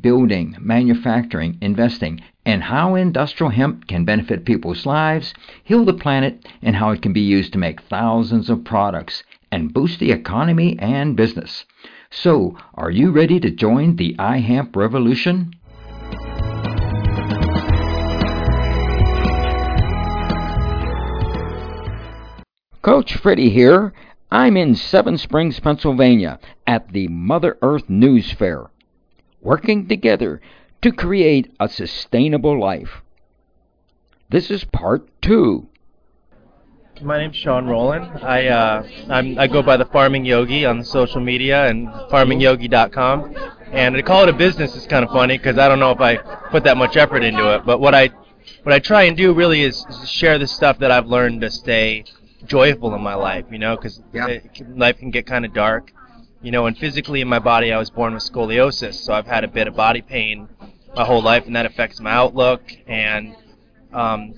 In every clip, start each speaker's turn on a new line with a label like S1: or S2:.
S1: building, manufacturing, investing, and how industrial hemp can benefit people's lives, heal the planet, and how it can be used to make thousands of products and boost the economy and business. So, are you ready to join the iHemp revolution? Coach Freddie here. I'm in Seven Springs, Pennsylvania at the Mother Earth News Fair, working together to create a sustainable life. This is part two.
S2: My name's Sean Roulan. I uh, i go by the Farming Yogi on social media and farmingyogi.com. And to call it a business is kind of funny because I don't know if I put that much effort into it. But what I what I try and do really is, is share the stuff that I've learned to stay joyful in my life. You know, because
S1: yeah.
S2: life can get kind of dark. You know, and physically in my body, I was born with scoliosis, so I've had a bit of body pain my whole life, and that affects my outlook. And um,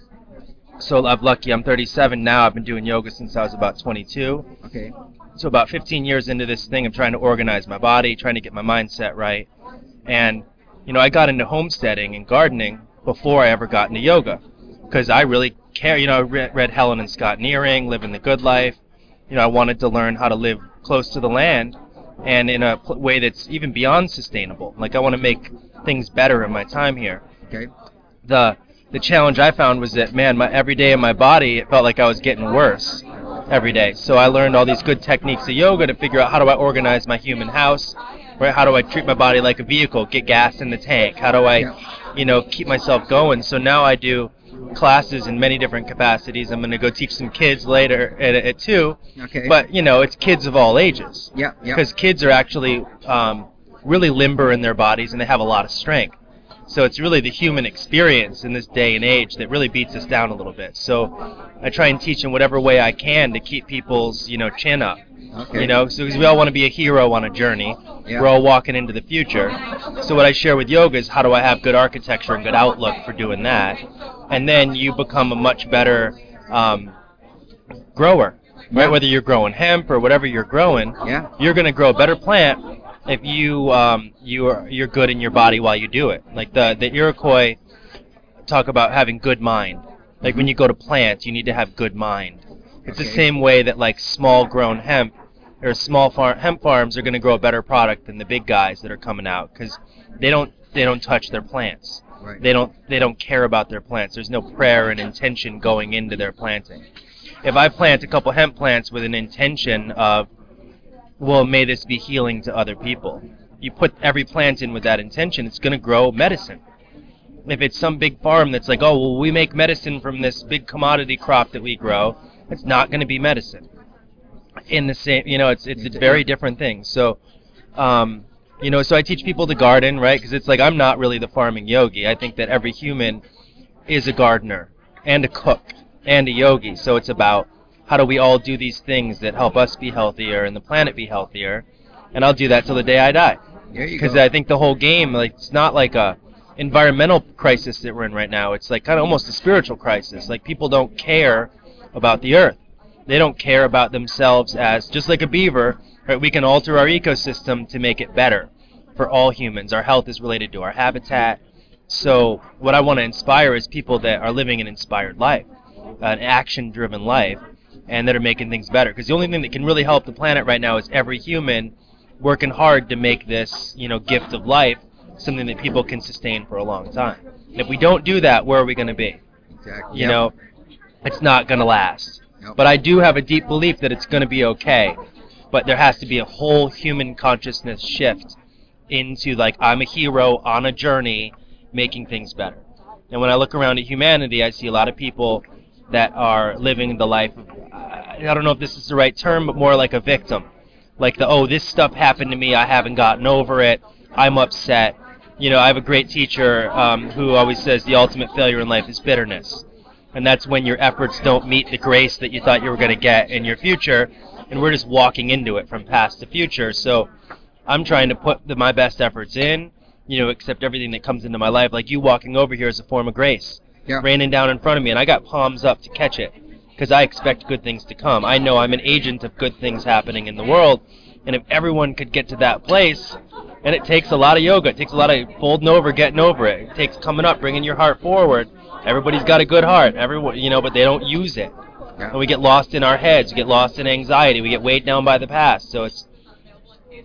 S2: so I'm lucky. I'm 37 now. I've been doing yoga since I was about 22.
S1: Okay.
S2: So about 15 years into this thing, I'm trying to organize my body, trying to get my mindset right. And you know, I got into homesteading and gardening before I ever got into yoga, because I really care. You know, I read, read Helen and Scott Nearing, Living the Good Life. You know, I wanted to learn how to live close to the land and in a pl- way that's even beyond sustainable. Like I want to make things better in my time here.
S1: Okay.
S2: The the challenge I found was that man, my every day in my body it felt like I was getting worse every day. So I learned all these good techniques of yoga to figure out how do I organize my human house, right? How do I treat my body like a vehicle, get gas in the tank? How do I, you know, keep myself going? So now I do classes in many different capacities. I'm going to go teach some kids later at, at two.
S1: Okay.
S2: But you know, it's kids of all ages.
S1: Yeah. Yeah.
S2: Because kids are actually um, really limber in their bodies and they have a lot of strength. So it's really the human experience in this day and age that really beats us down a little bit. So I try and teach in whatever way I can to keep people's you know chin up.
S1: Okay.
S2: You know, so because we all want to be a hero on a journey.
S1: Yeah.
S2: We're all walking into the future. So what I share with yoga is how do I have good architecture and good outlook for doing that, and then you become a much better um, grower. Right,
S1: Yeah.
S2: whether you're growing hemp or whatever you're growing,
S1: Yeah.
S2: you're going to grow a better plant if you um, you are you're good in your body while you do it. Like the the Iroquois talk about having good mind. Like when you go to plants, you need to have good mind. It's the same way that like small grown hemp or small far- hemp farms are going to grow a better product than the big guys that are coming out because they don't they don't touch their plants.
S1: Right.
S2: They don't they don't care about their plants. There's no prayer and intention going into their planting. If I plant a couple hemp plants with an intention of well, may this be healing to other people. You put every plant in with that intention, it's going to grow medicine. If it's some big farm that's like, oh, well, we make medicine from this big commodity crop that we grow, it's not going to be medicine. In the same, you know, it's it's, it's very different things. So, um, you know, so I teach people to garden, right? Because it's like I'm not really the farming yogi. I think that every human is a gardener and a cook and a yogi. So it's about how do we all do these things that help us be healthier and the planet be healthier, and I'll do that till the day I die. Because. I think the whole game, like, it's not like a environmental crisis that we're in right now. It's like kind of almost a spiritual crisis. Like people don't care about the earth. They don't care about themselves as just like a beaver. Right? We can alter our ecosystem to make it better for all humans. Our health is related to our habitat. So what I want to inspire is people that are living an inspired life, an action-driven life, and that are making things better. Because the only thing that can really help the planet right now is every human working hard to make this, you know, gift of life something that people can sustain for a long time. And if we don't do that, where are we going to be?
S1: Exactly.
S2: You
S1: Yep.
S2: know, it's not going to last. But I do have a deep belief that it's going to be okay. But there has to be a whole human consciousness shift into like I'm a hero on a journey making things better. And when I look around at humanity, I see a lot of people that are living the life of I I don't know if this is the right term, but more like a victim. Like the oh, this stuff happened to me, I haven't gotten over it, I'm upset. You know, I have a great teacher um, who always says the ultimate failure in life is bitterness. And that's when your efforts don't meet the grace that you thought you were going to get in your future, and we're just walking into it from past to future. So I'm trying to put the, my best efforts in, you know, accept everything that comes into my life. Like you walking over here is a form of grace,
S1: Yeah.
S2: raining down in front of me, and I got palms up to catch it because I expect good things to come. I know I'm an agent of good things happening in the world, and if everyone could get to that place, and it takes a lot of yoga, it takes a lot of folding over, getting over it. It takes coming up, bringing your heart forward. Everybody's got a good heart, everyone, you know, but they don't use it.
S1: Yeah.
S2: And we get lost in our heads, we get lost in anxiety, we get weighed down by the past. So it's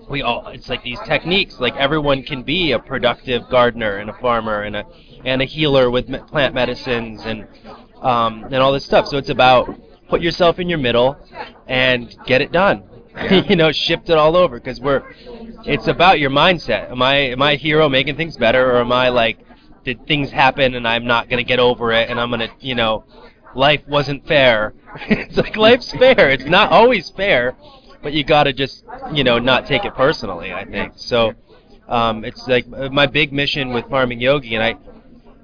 S2: we all it's like these techniques like everyone can be a productive gardener and a farmer and a and a healer with me- plant medicines and um, and all this stuff so it's about put yourself in your middle and get it done
S1: Yeah.
S2: you know shift it all over because we're it's about your mindset am i am i a hero making things better or am i like did things happen and i'm not going to get over it and i'm going to you know life wasn't fair. It's like life's fair. It's not always fair but you got to just you know not take it personally i think. So um, it's like uh, my big mission with farming yogi and i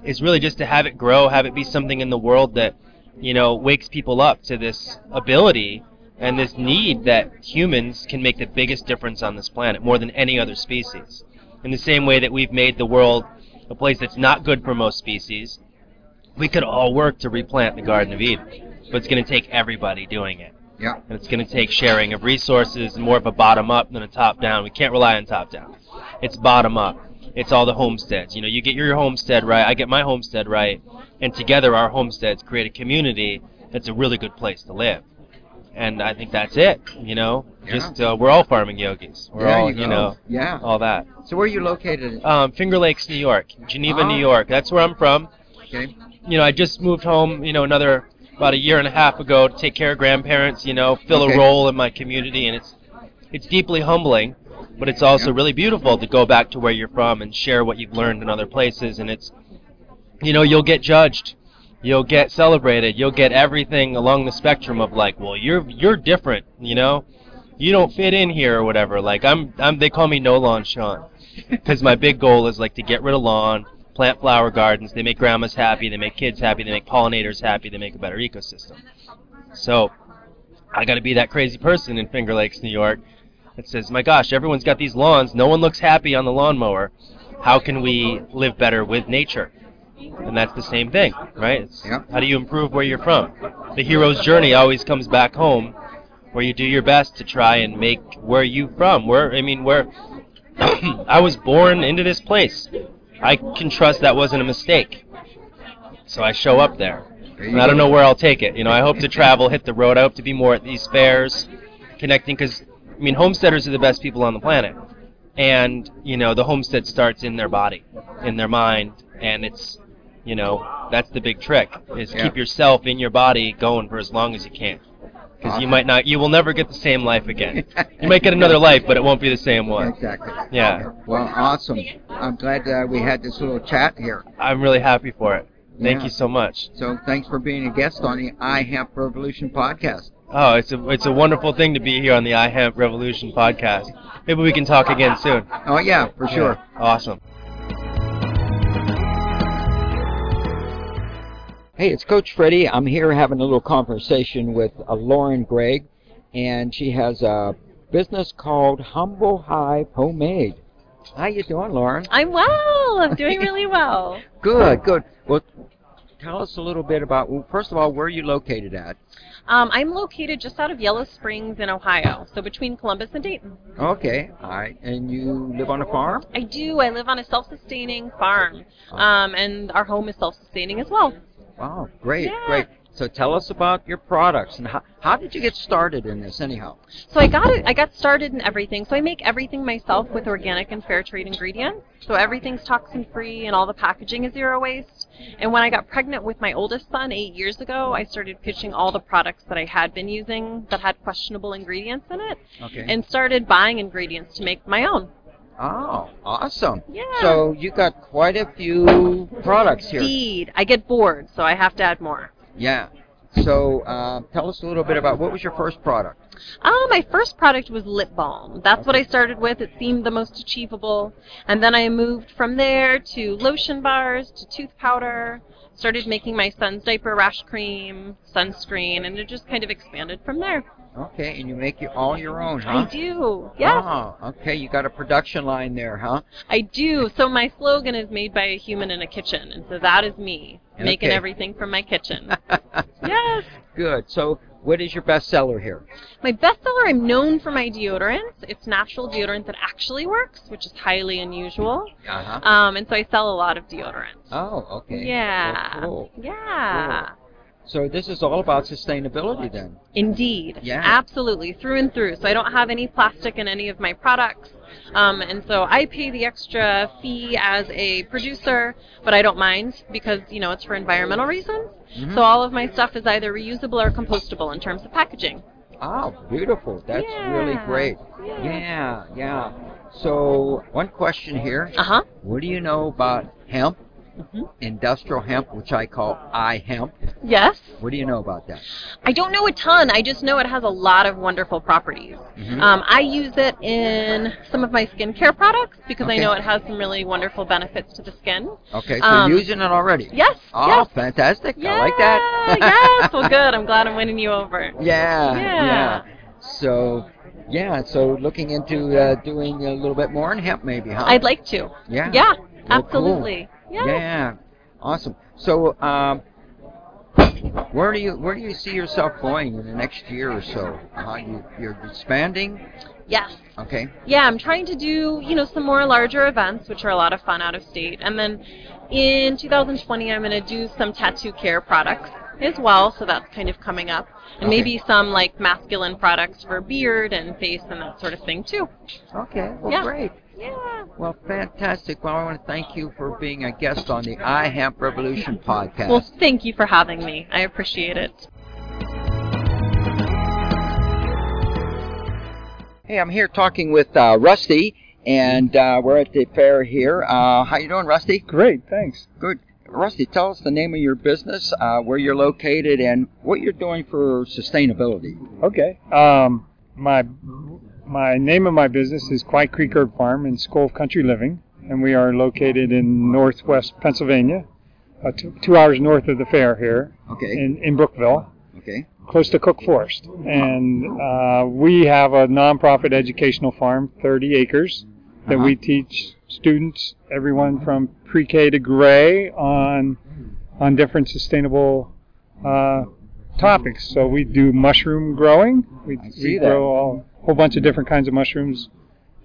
S2: is really just to have it grow have it be something in the world that you know wakes people up to this ability and this need that humans can make the biggest difference on this planet more than any other species. In the same way that we've made the world a place that's not good for most species we could all work to replant the garden of eden but it's going to take everybody doing it
S1: Yeah.
S2: and it's going to take sharing of resources and more of a bottom up than a top down. We can't rely on top down. It's bottom up. It's all the homesteads. You know, you get your homestead right, I get my homestead right, and together our homesteads create a community that's a really good place to live. And I think that's it. You know,
S1: Yeah.
S2: just uh, we're all farming yogis. We're
S1: There
S2: all
S1: you
S2: you, know
S1: Yeah.
S2: all that.
S1: So where are you located?
S2: Um, Finger Lakes, New York, Geneva,
S1: Ah.
S2: New York. That's where I'm from
S1: Okay.
S2: you know, I just moved home, you know, another about a year and a half ago to take care of grandparents, you know, fill
S1: Okay.
S2: a role in my community and it's it's deeply humbling, but it's also
S1: Yeah.
S2: really beautiful to go back to where you're from and share what you've learned in other places and it's you know, you'll get judged. You'll get celebrated. You'll get everything along the spectrum of like, well, you're you're different, you know? You don't fit in here or whatever. Like I'm I'm they call me No Lawn Sean because my big goal is like to get rid of lawn, plant flower gardens. They make grandmas happy, they make kids happy, they make pollinators happy, they make a better ecosystem. So I got to be that crazy person in Finger Lakes, New York, that says, "My gosh, everyone's got these lawns. No one looks happy on the lawnmower. How can we live better with nature?" And that's the same thing, right? It's. How do you improve where you're from? The hero's journey always comes back home, where you do your best to try and make where you from. Where I mean, where I was born into this place. I can trust that wasn't a mistake. So I show up there.
S1: There
S2: And I don't know where I'll take it. You know, I hope to travel, hit the road. I hope to be more at these fairs, connecting. Because I mean, homesteaders are the best people on the planet, and you know, the homestead starts in their body, in their mind, and it's, you know, that's the big trick: is
S1: Yeah.
S2: keep yourself in your body going for as long as you can. Because you might not, you will never get the same life again. You might get another life, but it won't be the same one.
S1: Exactly.
S2: Yeah.
S1: Well, awesome. I'm glad uh, we had this little chat here.
S2: I'm really happy for it. Thank
S1: Yeah.
S2: you so much.
S1: So thanks for being a guest on the I Hemp Revolution podcast.
S2: Oh, it's a it's a wonderful thing to be here on the I iHemp Revolution podcast. Maybe we can talk again soon.
S1: Oh yeah, for sure.
S2: Yeah. Awesome.
S1: Hey, it's Coach Freddie. I'm here having a little conversation with uh, Lauren Craig, and she has a business called Humble Hive Homemade. How you doing, Lauren?
S3: I'm well. I'm doing really well.
S1: Good, good. Well, tell us a little bit about. Well, first of all, where are you located at?
S3: Um, I'm located just out of Yellow Springs in Ohio, so between Columbus and Dayton.
S1: Okay, all right. And you live on a farm?
S3: I do. I live on a self-sustaining farm, um, and our home is self-sustaining as well.
S1: Wow, great,
S3: Yeah.
S1: great. So tell us about your products and how, how did you get started in this anyhow?
S3: So I got it. I got started in everything. So I make everything myself with organic and fair trade ingredients. So everything's toxin free, and all the packaging is zero waste. And when I got pregnant with my oldest son eight years ago, I started pitching all the products that I had been using that had questionable ingredients in it,
S1: Okay.
S3: and started buying ingredients to make my own.
S1: Oh, awesome.
S3: Yeah.
S1: So you got quite a few products here.
S3: Indeed. I get bored, so I have to add more.
S1: Yeah. So uh, tell us a little bit about what was your first product?
S3: Uh, my first product was lip balm. That's what I started with. It seemed the most achievable. And then I moved from there to lotion bars, to tooth powder, started making my son's diaper rash cream, sunscreen, and it just kind of expanded from there.
S1: Okay, and you make it all your own, huh?
S3: I do. Yes.
S1: Oh, okay. You got a production line there, huh?
S3: I do. So my slogan is made by a human in a kitchen, and so that is me making everything from my kitchen. yes.
S1: Good. So, what is your best seller here?
S3: My bestseller, I'm known for my deodorants. It's natural deodorant that actually works, which is highly unusual.
S1: Uh huh.
S3: Um, and so I sell a lot of deodorants.
S1: Oh, okay.
S3: Yeah.
S1: Cool.
S3: Yeah.
S1: So this is all about sustainability then.
S3: Indeed.
S1: Yeah.
S3: Absolutely. Through and through. So I don't have any plastic in any of my products. Um, and so I pay the extra fee as a producer, but I don't mind because, you know, it's for environmental reasons.
S1: Mhm.
S3: So all of my stuff is either reusable or compostable in terms of packaging.
S1: Oh, beautiful. That's really great.
S3: Yeah.
S1: Yeah, yeah. So, one question here.
S3: Uh huh.
S1: What do you know about hemp,
S3: Mhm.
S1: industrial hemp, which I call I hemp.
S3: Yes.
S1: What do you know about that?
S3: I don't know a ton. I just know it has a lot of wonderful properties.
S1: Mhm.
S3: Um, I use it in some of my skincare products because I know it has some really wonderful benefits to the skin.
S1: Okay, so
S3: Um,
S1: you're using it already?
S3: Yes.
S1: Oh,
S3: yes.
S1: fantastic.
S3: Yeah,
S1: I like that.
S3: yes. Well, good. I'm glad I'm winning you over.
S1: Yeah,
S3: Yeah.
S1: yeah. So, yeah, so looking into uh, doing a little bit more in hemp maybe, huh?
S3: I'd like to.
S1: Yeah.
S3: Yeah.
S1: Well,
S3: absolutely.
S1: cool.
S3: Yeah.
S1: Yeah. Awesome. So, um, where do you where do you see yourself going in the next year or so? Uh, you, you're expanding.
S3: Yes.
S1: Okay.
S3: Yeah, I'm trying to do, you know, some more larger events, which are a lot of fun out of state. And then in 2020, I'm going to do some tattoo care products as well, so that's kind of coming up. And
S1: Okay.
S3: maybe some like masculine products for beard and face and that sort of thing too.
S1: Okay. Well,
S3: Yeah.
S1: great.
S3: Yeah.
S1: Well, fantastic. Well, I want to thank you for being a guest on the iHemp Revolution podcast.
S3: Well, thank you for having me. I appreciate it.
S1: Hey, I'm here talking with uh, Rusty, and uh, we're at the fair here. Uh, how you doing, Rusty?
S4: Great, thanks.
S1: Good. Rusty, tell us the name of your business, uh, where you're located, and what you're doing for sustainability.
S4: Okay. Um, my my name of my business is Quiet Creek Herb Farm in School Country Living, and we are located in northwest Pennsylvania, uh, two, two hours north of the fair here
S1: Okay.
S4: in, in Brookville,
S1: Okay.
S4: close to Cook Forest. And uh, we have a nonprofit educational farm, 30 acres, that
S1: Uh-huh.
S4: we teach students, everyone from pre-K to gray, on on different sustainable uh, topics. So we do mushroom growing. We, we grow a whole bunch of different kinds of mushrooms.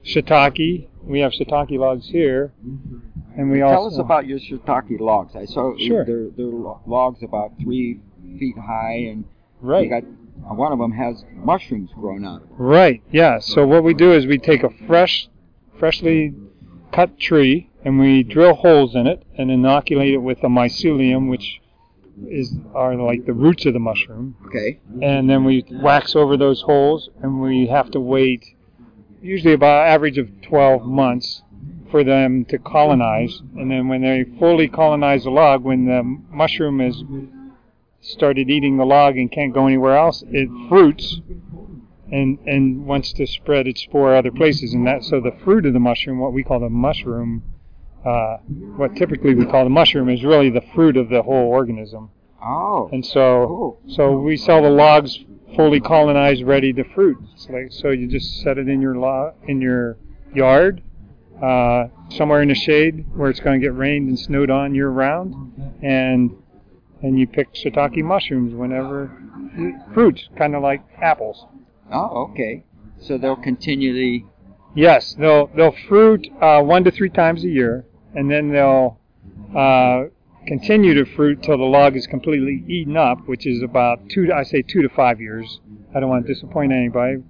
S4: Shiitake. We have shiitake logs here, and we
S1: Tell
S4: also
S1: us about your shiitake logs. I saw
S4: Sure.
S1: they're, they're logs about three feet high, and
S4: right.
S1: got uh, one of them has mushrooms grown on it.
S4: Right. Yeah. So what we do is we take a fresh, freshly cut tree and we drill holes in it and inoculate it with a mycelium, which is are like the roots of the mushroom.
S1: Okay.
S4: And then we wax over those holes and we have to wait usually about average of 12 months for them to colonize. And then when they fully colonize the log, when the mushroom has started eating the log and can't go anywhere else, it fruits and and wants to spread its spore other places. And that so the fruit of the mushroom, what we call the mushroom, uh, what typically we call the mushroom, is really the fruit of the whole organism.
S1: Oh.
S4: And so so we sell the logs fully colonized, ready to fruit. So, like, so you just set it in your lo- in your yard, uh, somewhere in the shade where it's going to get rained and snowed on year round, and and you pick shiitake mushrooms whenever fruits, kind of like apples.
S1: Oh, okay. So they'll continually.
S4: Yes, they'll they'll fruit uh, one to three times a year, and then they'll uh, continue to fruit till the log is completely eaten up, which is about two. To, I say two to five years. I don't want to disappoint anybody,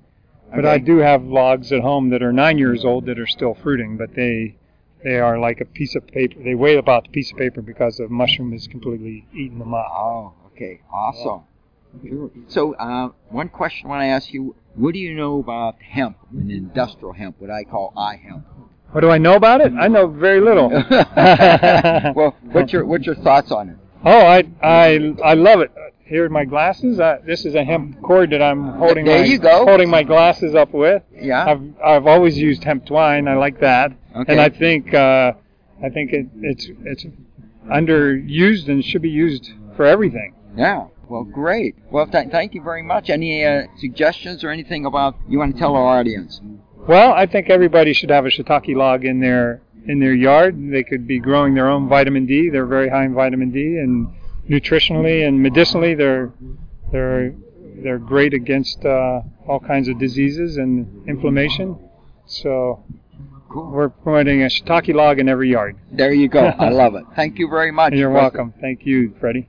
S4: but I do have logs at home that are nine years old that are still fruiting, but they they are like a piece of paper. They weigh about a piece of paper because the mushroom has completely eaten them up.
S1: Oh, okay. Awesome. Sure. So, uh, one question I want to ask you: What do you know about hemp, and industrial hemp, what I call iHemp?
S4: What do I know about it? I know very little.
S1: well, what's your what's your thoughts on it?
S4: Oh, I I I love it. here are my glasses. Uh, this is a hemp cord that I'm holding.
S5: There
S4: my,
S5: you go.
S4: Holding my glasses up with.
S5: Yeah.
S4: I've I've always used hemp twine. I like that.
S5: Okay.
S4: And I think uh, I think it, it's it's underused and should be used for everything.
S5: Yeah. Well, great. Well, th- thank you very much. Any uh, suggestions or anything about you want to tell our audience?
S4: Well, I think everybody should have a shiitake log in their in their yard. They could be growing their own vitamin D. They're very high in vitamin D, and nutritionally and medicinally, they're they're they're great against uh, all kinds of diseases and inflammation. So
S5: Cool.
S4: we're promoting a shiitake log in every yard.
S5: There you go. I love it. Thank you very much.
S4: You're
S5: Professor.
S4: welcome. Thank you, Freddie.